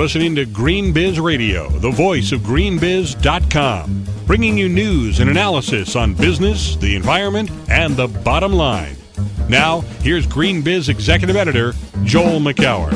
listening to Green Biz Radio, the voice of greenbiz.com, bringing you news and analysis on business, the environment, and the bottom line. Now, here's Green Biz Executive Editor Joel Makower.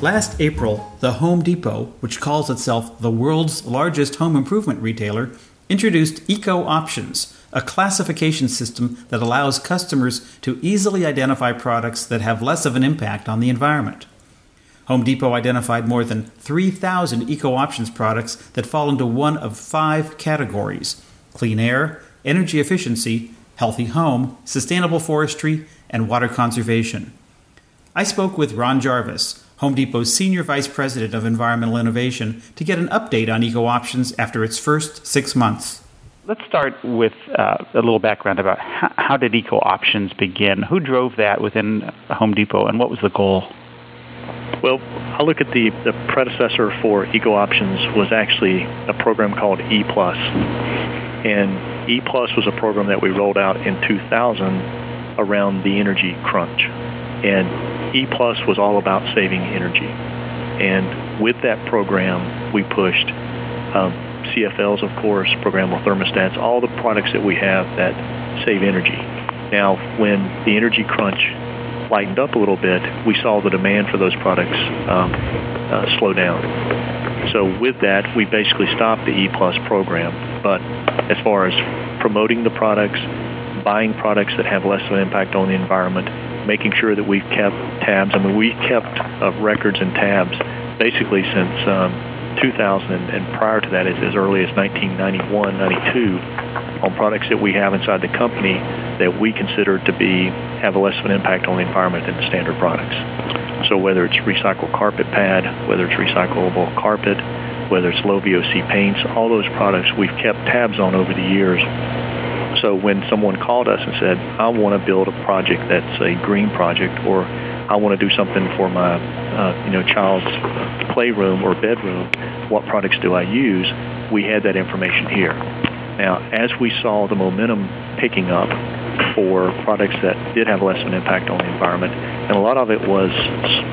Last April, the Home Depot, which calls itself the world's largest home improvement retailer, introduced Eco Options, a classification system that allows customers to easily identify products that have less of an impact on the environment. Home Depot identified more than 3,000 Eco Options products that fall into one of five categories clean air, energy efficiency, healthy home, sustainable forestry, and water conservation. I spoke with Ron Jarvis, Home Depot's Senior Vice President of Environmental Innovation, to get an update on Eco Options after its first six months. Let's start with uh, a little background about how, how, did Eco Options begin? Who drove that within Home Depot, and what was the goal? Well, I look at the, the predecessor for Eco Options was actually a program called E Plus, and E Plus was a program that we rolled out in 2000 around the energy crunch, and E Plus was all about saving energy. And with that program, we pushed um, CFLs, of course, programmable thermostats, all the products that we have that save energy. Now, when the energy crunch lightened up a little bit, we saw the demand for those products um, uh, slow down. So with that, we basically stopped the E Plus program. But as far as promoting the products, buying products that have less of an impact on the environment, making sure that we've kept tabs. I mean, we kept uh, records and tabs basically since um, 2000 and, prior to that, as, as early as 1991, 92, on products that we have inside the company that we consider to be have less of an impact on the environment than the standard products. So whether it's recycled carpet pad, whether it's recyclable carpet, whether it's low VOC paints, all those products we've kept tabs on over the years so when someone called us and said, I want to build a project that's a green project or I want to do something for my uh, you know child's playroom or bedroom, what products do I use? We had that information here. Now, as we saw the momentum picking up for products that did have less of an impact on the environment, and a lot of it was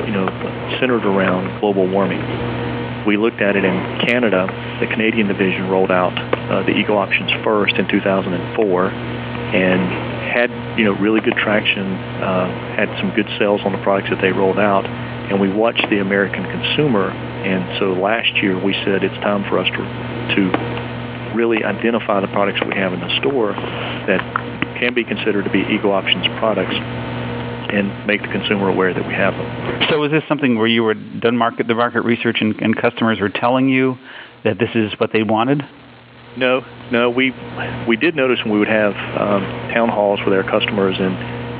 you know centered around global warming we looked at it in Canada. The Canadian division rolled out uh, the Eco Options first in 2004, and had you know really good traction. Uh, had some good sales on the products that they rolled out, and we watched the American consumer. And so last year we said it's time for us to to really identify the products we have in the store that can be considered to be Eco Options products and make the consumer aware that we have them. So is this something where you were done market the market research and, and customers were telling you that this is what they wanted? No, no. We we did notice when we would have um, town halls with our customers and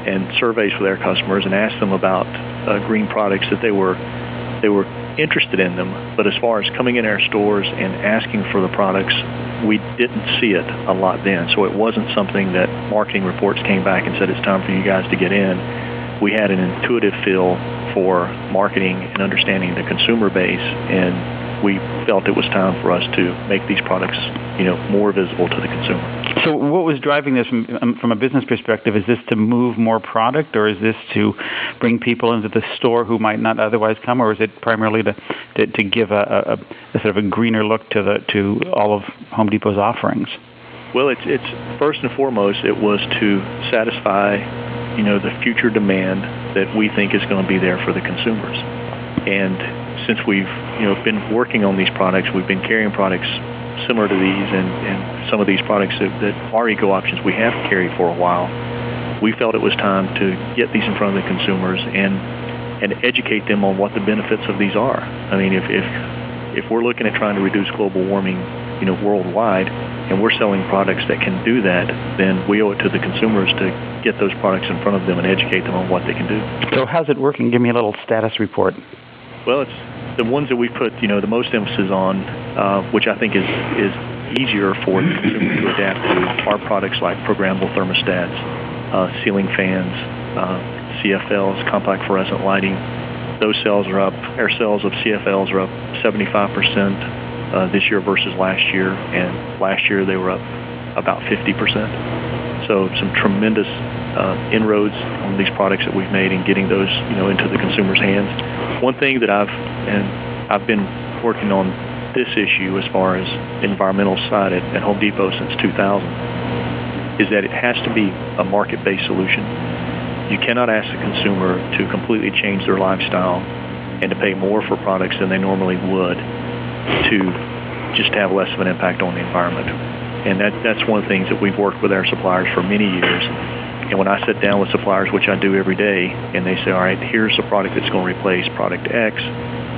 and surveys with our customers and ask them about uh, green products that they were they were interested in them. But as far as coming in our stores and asking for the products, we didn't see it a lot then. So it wasn't something that marketing reports came back and said it's time for you guys to get in we had an intuitive feel for marketing and understanding the consumer base, and we felt it was time for us to make these products, you know, more visible to the consumer. So, what was driving this from, um, from a business perspective? Is this to move more product, or is this to bring people into the store who might not otherwise come, or is it primarily to to, to give a, a, a sort of a greener look to the to all of Home Depot's offerings? Well, it's it's first and foremost it was to satisfy you know, the future demand that we think is going to be there for the consumers. And since we've, you know, been working on these products, we've been carrying products similar to these and, and some of these products that, that are eco options we have carried for a while. We felt it was time to get these in front of the consumers and and educate them on what the benefits of these are. I mean, if if if we're looking at trying to reduce global warming, you know, worldwide, and we're selling products that can do that, then we owe it to the consumers to get those products in front of them and educate them on what they can do. So how's it working? Give me a little status report. Well, it's the ones that we put, you know, the most emphasis on, uh, which I think is is easier for the consumer to adapt to, are products like programmable thermostats, uh, ceiling fans, uh, CFLs, compact fluorescent lighting. Those sales are up. Our sales of CFLs are up 75 percent uh, this year versus last year, and last year they were up about 50%. So some tremendous uh, inroads on these products that we've made and getting those, you know, into the consumer's hands. One thing that I've and I've been working on this issue as far as environmental side at, at Home Depot since 2000 is that it has to be a market-based solution. You cannot ask the consumer to completely change their lifestyle and to pay more for products than they normally would to just have less of an impact on the environment. And that, that's one of the things that we've worked with our suppliers for many years and when I sit down with suppliers, which I do every day, and they say, all right, here's a product that's going to replace product X,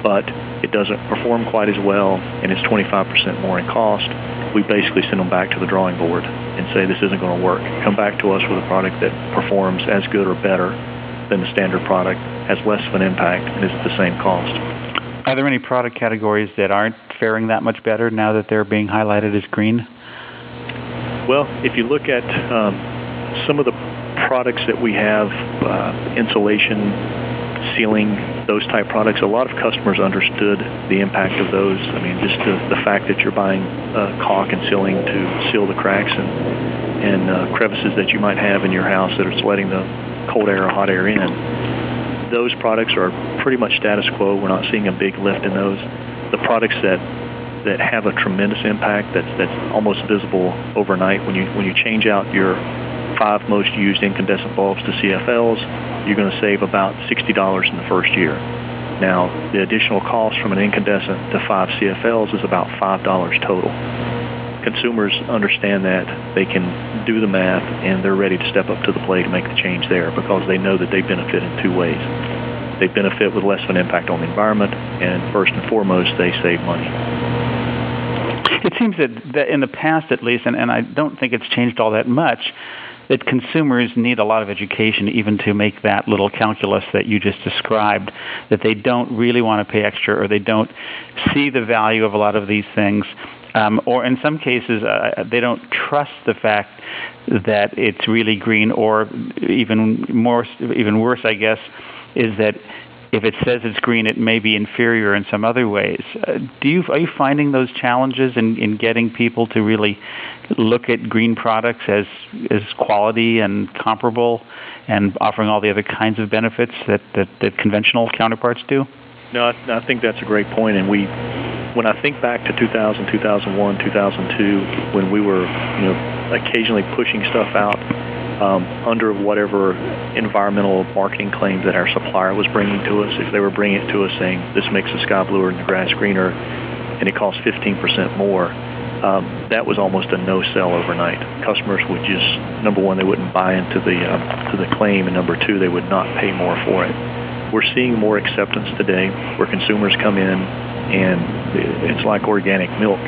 but it doesn't perform quite as well and it's 25% more in cost, we basically send them back to the drawing board and say this isn't going to work. Come back to us with a product that performs as good or better than the standard product, has less of an impact, and is at the same cost. Are there any product categories that aren't faring that much better now that they're being highlighted as green? Well, if you look at um, some of the products that we have, uh, insulation, sealing, those type products, a lot of customers understood the impact of those. I mean, just the, the fact that you're buying uh, caulk and sealing to seal the cracks and, and uh, crevices that you might have in your house that are letting the cold air or hot air in. Those products are pretty much status quo. We're not seeing a big lift in those. The products that that have a tremendous impact that's that's almost visible overnight when you when you change out your five most used incandescent bulbs to CFLs, you're going to save about $60 in the first year. Now, the additional cost from an incandescent to five CFLs is about $5 total. Consumers understand that. They can do the math, and they're ready to step up to the plate and make the change there because they know that they benefit in two ways. They benefit with less of an impact on the environment, and first and foremost, they save money. It seems that, that in the past, at least, and, and I don't think it's changed all that much, that consumers need a lot of education even to make that little calculus that you just described, that they don't really want to pay extra or they don't see the value of a lot of these things. Um, or in some cases, uh, they don't trust the fact that it's really green, or even more, even worse, I guess, is that if it says it's green, it may be inferior in some other ways. Uh, do you are you finding those challenges in, in getting people to really look at green products as as quality and comparable, and offering all the other kinds of benefits that that, that conventional counterparts do? No, I, I think that's a great point, and we. When I think back to 2000, 2001, 2002, when we were, you know, occasionally pushing stuff out um, under whatever environmental marketing claims that our supplier was bringing to us. If they were bringing it to us saying this makes the sky bluer and the grass greener, and it costs 15% more, um, that was almost a no sell overnight. Customers would just number one they wouldn't buy into the uh, to the claim, and number two they would not pay more for it. We're seeing more acceptance today, where consumers come in and it's like organic milk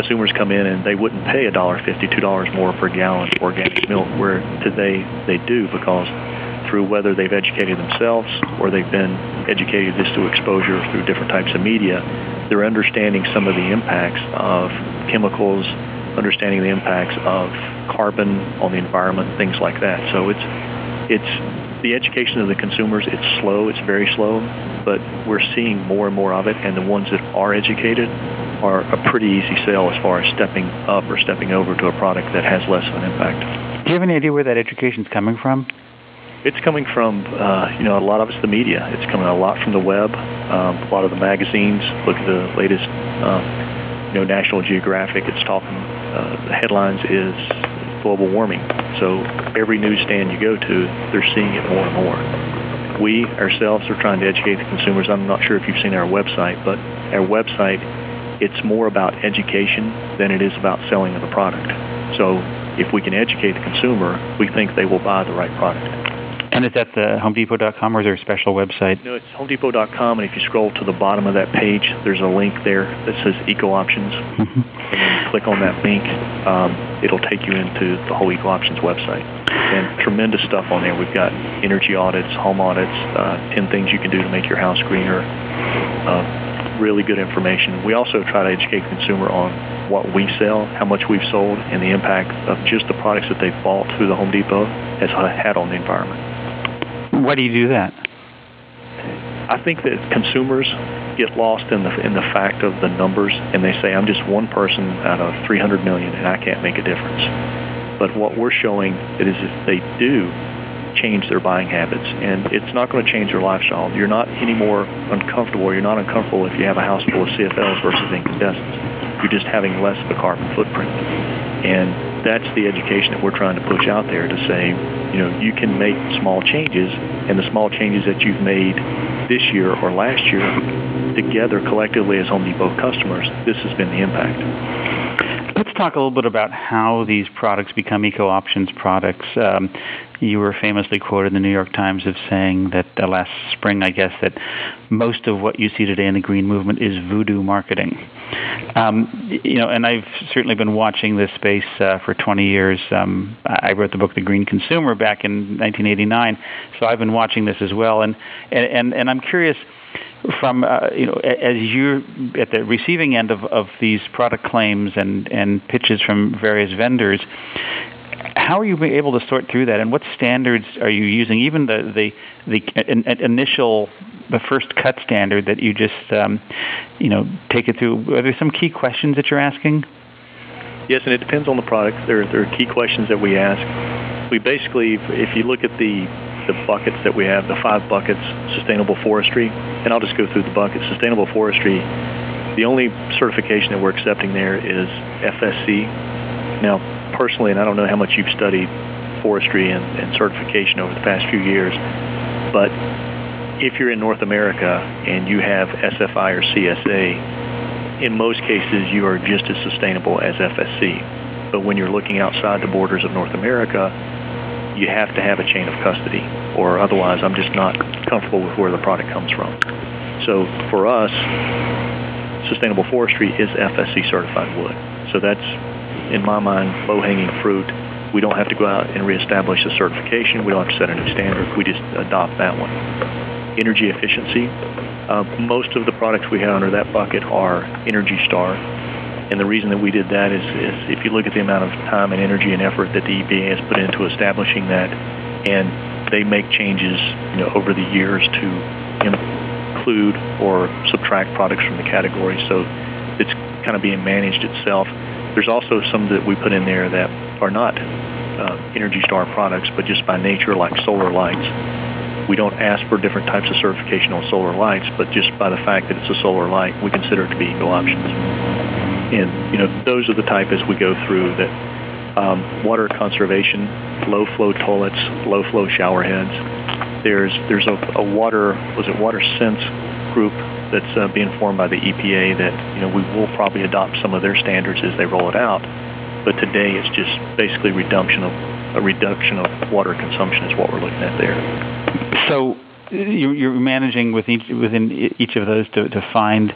consumers come in and they wouldn't pay a dollar fifty, two dollars more per gallon for organic milk, where today they do because through whether they've educated themselves or they've been educated just through exposure through different types of media, they're understanding some of the impacts of chemicals, understanding the impacts of carbon on the environment, things like that. So it's it's the education of the consumers. It's slow. It's very slow, but we're seeing more and more of it. And the ones that are educated are a pretty easy sale as far as stepping up or stepping over to a product that has less of an impact. Do you have any idea where that education is coming from? It's coming from, uh, you know, a lot of it's the media. It's coming a lot from the web, um, a lot of the magazines. Look at the latest, um, you know, National Geographic. It's talking. Uh, the headlines is global warming. So every newsstand you go to, they're seeing it more and more. We ourselves are trying to educate the consumers. I'm not sure if you've seen our website, but our website it's more about education than it is about selling of the product. So if we can educate the consumer, we think they will buy the right product. And is that the HomeDepot.com or is there a special website? No, it's HomeDepot.com, and if you scroll to the bottom of that page, there's a link there that says Eco Options. Mm-hmm. And you click on that link, um, it'll take you into the whole Eco Options website. And tremendous stuff on there. We've got energy audits, home audits, uh, 10 things you can do to make your house greener. Uh, really good information. We also try to educate the consumer on what we sell, how much we've sold, and the impact of just the products that they've bought through the Home Depot has had on the environment. Why do you do that? I think that consumers get lost in the in the fact of the numbers, and they say I'm just one person out of 300 million, and I can't make a difference. But what we're showing it is if they do change their buying habits, and it's not going to change their lifestyle. You're not any more uncomfortable. You're not uncomfortable if you have a house full of CFLs versus incandescents. You're just having less of a carbon footprint, and that's the education that we're trying to push out there to say, you know, you can make small changes, and the small changes that you've made this year or last year, together collectively as Home Depot customers, this has been the impact. Let's talk a little bit about how these products become eco options products. Um, you were famously quoted in the New York Times of saying that uh, last spring, I guess, that most of what you see today in the green movement is voodoo marketing. Um, you know, and I've certainly been watching this space uh, for 20 years. Um, I wrote the book The Green Consumer back in 1989, so I've been watching this as well. And and and, and I'm curious from uh, you know as you're at the receiving end of, of these product claims and, and pitches from various vendors how are you able to sort through that, and what standards are you using? Even the the the initial the first cut standard that you just um, you know take it through. Are there some key questions that you're asking? Yes, and it depends on the product. There there are key questions that we ask. We basically, if you look at the the buckets that we have, the five buckets, sustainable forestry, and I'll just go through the buckets. Sustainable forestry, the only certification that we're accepting there is FSC. Now, personally, and I don't know how much you've studied forestry and, and certification over the past few years, but if you're in North America and you have SFI or CSA, in most cases you are just as sustainable as FSC. But when you're looking outside the borders of North America, you have to have a chain of custody, or otherwise I'm just not comfortable with where the product comes from. So for us, sustainable forestry is FSC certified wood. So that's in my mind, low-hanging fruit. We don't have to go out and reestablish a certification. We don't have to set a new standard. We just adopt that one. Energy efficiency. Uh, most of the products we have under that bucket are Energy Star. And the reason that we did that is, is if you look at the amount of time and energy and effort that the EPA has put into establishing that, and they make changes you know, over the years to include or subtract products from the category. So it's kind of being managed itself. There's also some that we put in there that are not uh, Energy Star products, but just by nature, like solar lights. We don't ask for different types of certification on solar lights, but just by the fact that it's a solar light, we consider it to be eco options. And you know, those are the type as we go through that um, water conservation, low flow toilets, low flow shower heads. There's there's a, a water was it Water Sense group that's uh, being formed by the EPA that you know we will probably adopt some of their standards as they roll it out. But today it's just basically reduction of a reduction of water consumption is what we're looking at there. So you're managing with each, within each of those to, to find.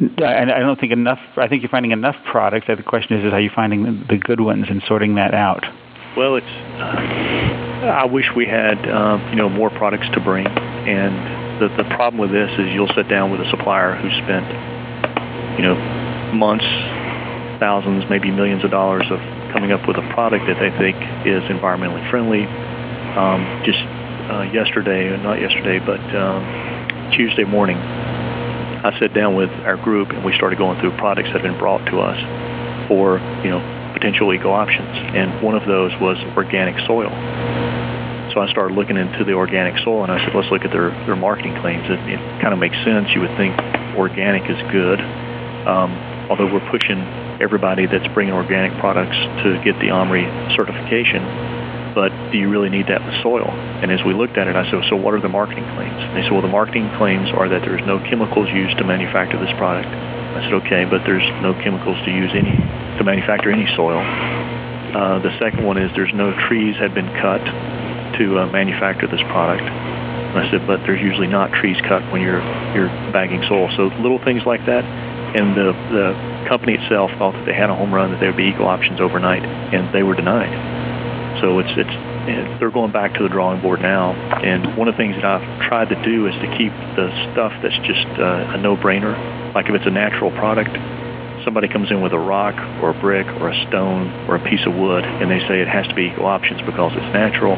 I don't think enough. I think you're finding enough products. The question is, is are you finding the good ones and sorting that out? Well, it's. Uh, I wish we had uh, you know more products to bring, and the, the problem with this is you'll sit down with a supplier who spent, you know, months, thousands, maybe millions of dollars of coming up with a product that they think is environmentally friendly. Um, just uh, yesterday, not yesterday, but um, Tuesday morning, I sat down with our group and we started going through products that have been brought to us for, you know, potential eco options. And one of those was organic soil. So I started looking into the organic soil, and I said, let's look at their, their marketing claims. It, it kind of makes sense. You would think organic is good, um, although we're pushing everybody that's bringing organic products to get the OMRI certification. But do you really need that with soil? And as we looked at it, I said, so what are the marketing claims? And they said, well, the marketing claims are that there's no chemicals used to manufacture this product. I said, okay, but there's no chemicals to use any to manufacture any soil. Uh, the second one is there's no trees had been cut to uh, manufacture this product. And I said, but there's usually not trees cut when you're you're bagging soil. So little things like that. And the the company itself thought that they had a home run, that there would be eco options overnight, and they were denied. So it's it's they're going back to the drawing board now. And one of the things that I've tried to do is to keep the stuff that's just uh, a no-brainer. Like if it's a natural product, somebody comes in with a rock or a brick or a stone or a piece of wood, and they say it has to be eco options because it's natural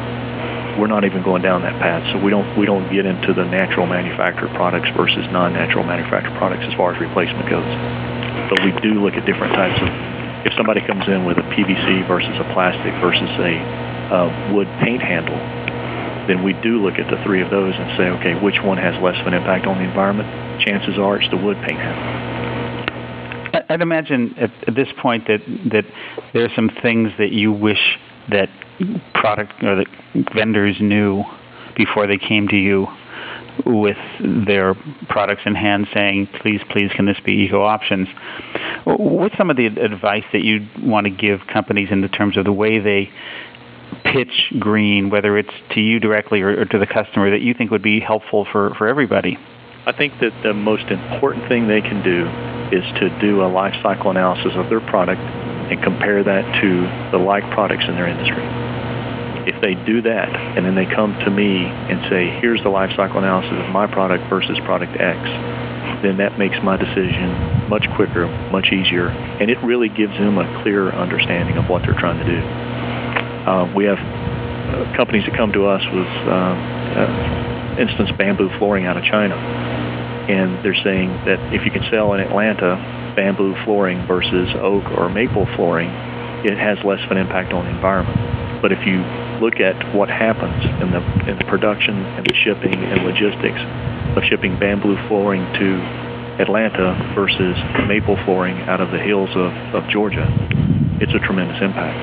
we're not even going down that path. So we don't we don't get into the natural manufactured products versus non-natural manufactured products as far as replacement goes. But we do look at different types of. If somebody comes in with a PVC versus a plastic versus a uh, wood paint handle, then we do look at the three of those and say, okay, which one has less of an impact on the environment? Chances are it's the wood paint handle. I'd imagine at, this point that that there are some things that you wish that product or that vendors knew before they came to you with their products in hand saying, please, please, can this be eco options? What's some of the advice that you want to give companies in the terms of the way they pitch green, whether it's to you directly or, or to the customer, that you think would be helpful for, for everybody? I think that the most important thing they can do is to do a life cycle analysis of their product and compare that to the like products in their industry. If they do that and then they come to me and say, here's the life cycle analysis of my product versus product X, then that makes my decision much quicker, much easier, and it really gives them a clear understanding of what they're trying to do. Uh, we have uh, companies that come to us with, uh, uh, instance, bamboo flooring out of China, and they're saying that if you can sell in Atlanta bamboo flooring versus oak or maple flooring, it has less of an impact on the environment. But if you look at what happens in the, in the production and the shipping and logistics of shipping bamboo flooring to Atlanta versus maple flooring out of the hills of, of Georgia, it's a tremendous impact.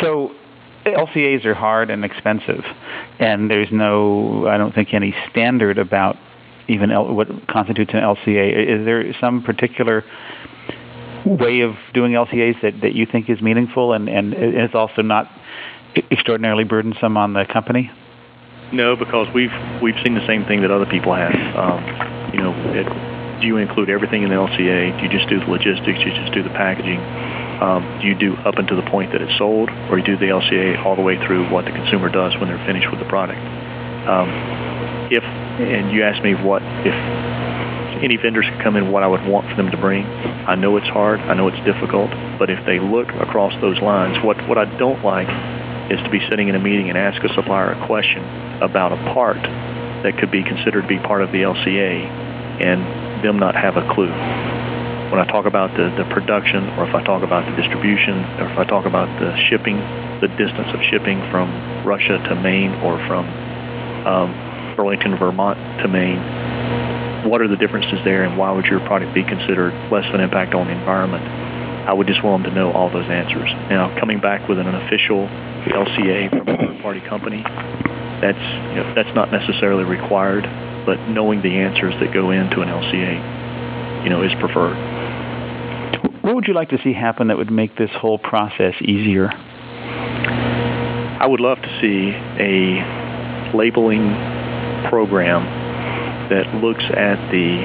So LCAs are hard and expensive, and there's no, I don't think, any standard about even L, what constitutes an LCA. Is there some particular way of doing LCAs that, that you think is meaningful and, and is also not extraordinarily burdensome on the company? No, because we've we've seen the same thing that other people have. Um, you know, it, do you include everything in the LCA? Do you just do the logistics? Do you just do the packaging? Um, do you do up until the point that it's sold, or you do the LCA all the way through what the consumer does when they're finished with the product? Um, if and you asked me what if any vendors could come in what I would want for them to bring. I know it's hard. I know it's difficult. But if they look across those lines, what, what I don't like is to be sitting in a meeting and ask a supplier a question about a part that could be considered to be part of the LCA and them not have a clue. When I talk about the, the production or if I talk about the distribution or if I talk about the shipping, the distance of shipping from Russia to Maine or from um, Burlington, Vermont to Maine, what are the differences there and why would your product be considered less of an impact on the environment? I would just want them to know all those answers. Now, coming back with an official LCA from a third-party company, that's you know, that's not necessarily required, but knowing the answers that go into an LCA, you know, is preferred. What would you like to see happen that would make this whole process easier? I would love to see a labeling program that looks at the,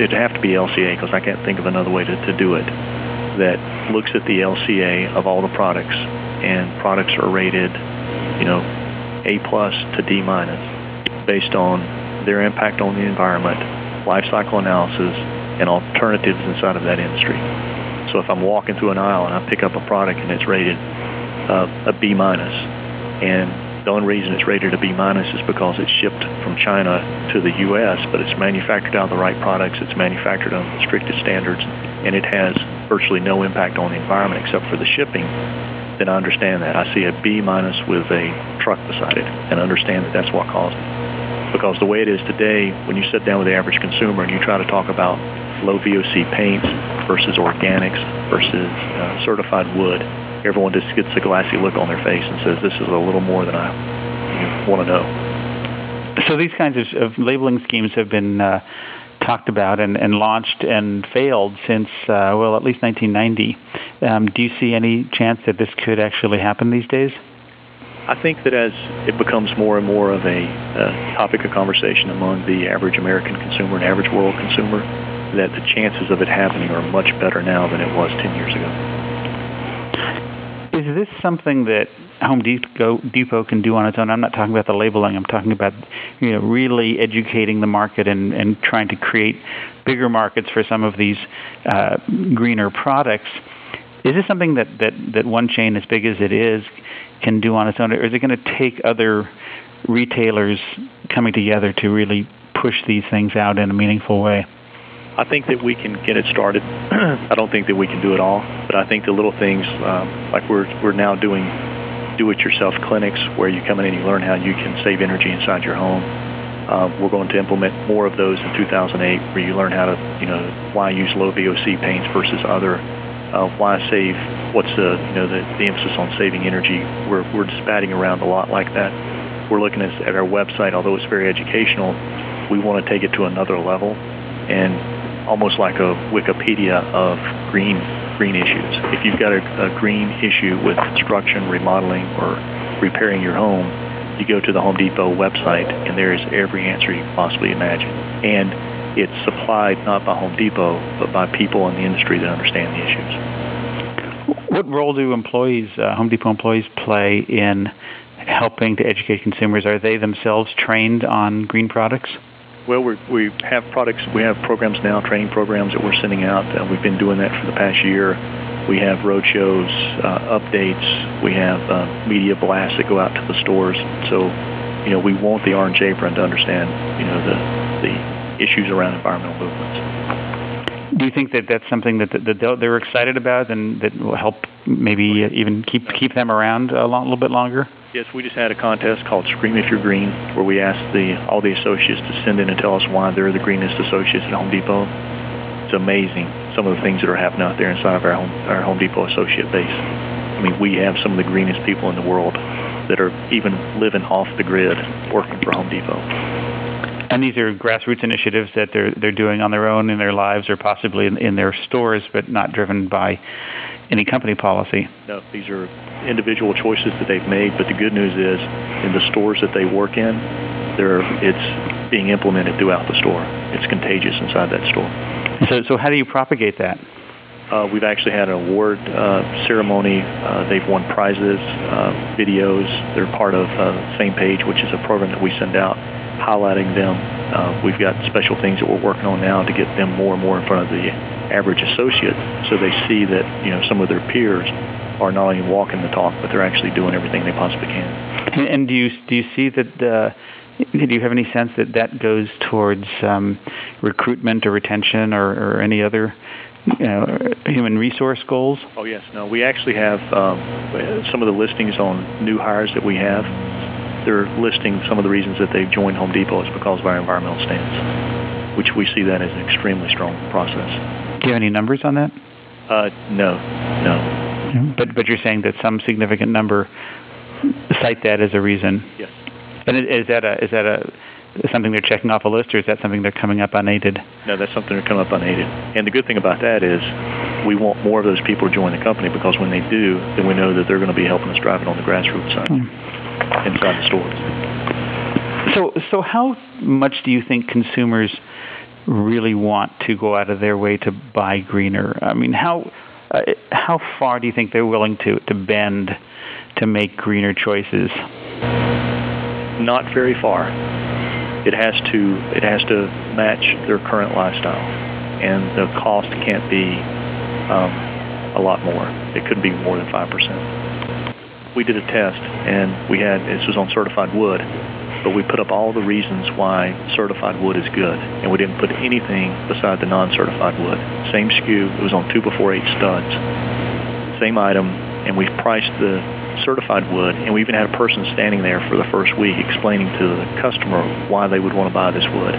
it'd have to be LCA because I can't think of another way to, to do it, that looks at the LCA of all the products and products are rated, you know, A plus to D minus based on their impact on the environment, life cycle analysis, and alternatives inside of that industry. So if I'm walking through an aisle and I pick up a product and it's rated uh, a B minus, and the only reason it's rated a B minus is because it's shipped from China to the U.S., but it's manufactured out of the right products. It's manufactured on the strictest standards, and it has virtually no impact on the environment except for the shipping. Then I understand that. I see a B minus with a truck beside it, and understand that that's what caused it. Because the way it is today, when you sit down with the average consumer and you try to talk about low VOC paints versus organics versus uh, certified wood, everyone just gets a glassy look on their face and says, "This is a little more than I want to know." So these kinds of, of labeling schemes have been uh, talked about and, and, launched and failed since uh, well, at least 1990. Um, do you see any chance that this could actually happen these days? I think that as it becomes more and more of a uh, topic of conversation among the average American consumer and average world consumer, that the chances of it happening are much better now than it was 10 years ago. Is this something that Home Depot, can do on its own? I'm not talking about the labeling. I'm talking about you know really educating the market and, and trying to create bigger markets for some of these uh, greener products. Is this something that, that, that one chain as big as it is can do on its own, or is it going to take other retailers coming together to really push these things out in a meaningful way? I think that we can get it started. I don't think that we can do it all, but I think the little things, um, like we're we're now doing do-it-yourself clinics where you come in and you learn how you can save energy inside your home. Uh, we're going to implement more of those in 2008, where you learn how to, you know, why use low VOC paints versus other. Uh, why save? What's the, you know, the, the emphasis on saving energy? We're we're just around a lot like that. We're looking at, at our website, although it's very educational. We want to take it to another level, and almost like a Wikipedia of green green issues. If you've got a, a green issue with construction, remodeling, or repairing your home, you go to the Home Depot website, and there is every answer you can possibly imagine. And it's supplied not by Home Depot, but by people in the industry that understand the issues. What role do employees, uh, Home Depot employees, play in helping to educate consumers? Are they themselves trained on green products? Well, we we have products, we have programs now, training programs that we're sending out. Uh, we've been doing that for the past year. We have road shows, uh, updates. We have uh, media blasts that go out to the stores. So, you know, we want the orange apron to understand, you know, the the issues around environmental movements. Do you think that that's something that, that they're excited about and that will help maybe even keep keep them around a little bit longer? Yes, we just had a contest called Scream If You're Green, where we asked the all the associates to send in and tell us why they're the greenest associates at Home Depot. It's amazing some of the things that are happening out there inside of our Home, our Home Depot associate base. I mean, we have some of the greenest people in the world that are even living off the grid working for Home Depot. And these are grassroots initiatives that they're they're doing on their own in their lives or possibly in, in their stores, but not driven by any company policy. No, these are individual choices that they've made, but the good news is in the stores that they work in, they're, it's being implemented throughout the store. It's contagious inside that store. So, so how do you propagate that? Uh, we've actually had an award uh, ceremony. Uh, they've won prizes, uh, videos. They're part of uh, Same Page, which is a program that we send out highlighting them. Uh, we've got special things that we're working on now to get them more and more in front of the average associate so they see that you know some of their peers are not only walking the talk, but they're actually doing everything they possibly can. And, and do you do you see that? Uh, do you have any sense that that goes towards um, recruitment or retention or, or any other you know, human resource goals? Oh yes, no. We actually have um, some of the listings on new hires that we have. They're listing some of the reasons that they've joined Home Depot is because of our environmental stance, which we see that as an extremely strong process. Do you have any numbers on that? Uh, no, no. But but you're saying that some significant number cite that as a reason. Yes. And is that a is that a something they're checking off a list, or is that something they're coming up unaided? No, that's something they're coming up unaided. And the good thing about that is we want more of those people to join the company because when they do, then we know that they're going to be helping us drive it on the grassroots side mm. Inside the stores. So, so how much do you think consumers really want to go out of their way to buy greener? I mean, how uh, how far do you think they're willing to, to bend to make greener choices? Not very far. It has to it has to match their current lifestyle, and the cost can't be um, a lot more. It couldn't be more than five percent. We did a test, and we had this was on certified wood, but we put up all the reasons why certified wood is good, and we didn't put anything beside the non-certified wood. Same SKU, it was on two before eight studs. Same item, and we priced the certified wood, and we even had a person standing there for the first week explaining to the customer why they would want to buy this wood.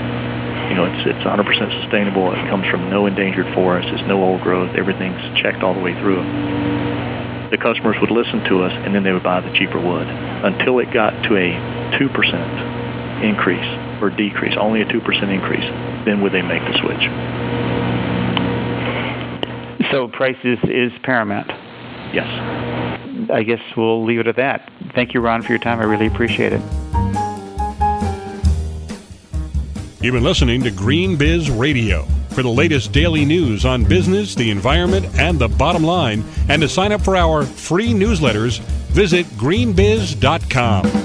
You know, it's it's 100% sustainable. It comes from no endangered forest. It's no old growth. Everything's checked all the way through. The customers would listen to us, and then they would buy the cheaper wood until it got to a 2% increase or decrease, only a 2% increase, then would they make the switch. So price is, is paramount? Yes. I guess we'll leave it at that. Thank you, Ron, for your time. I really appreciate it. You've been listening to Green Biz Radio. For the latest daily news on business, the environment, and the bottom line, and to sign up for our free newsletters, visit greenbiz.com.